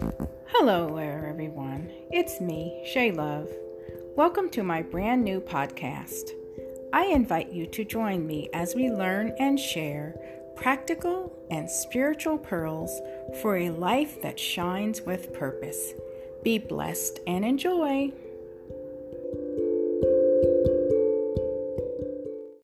Hello there, everyone. It's me, Shay Love. Welcome to my brand new podcast. I invite you to join me as we learn and share practical and spiritual pearls for a life that shines with purpose. Be blessed and enjoy.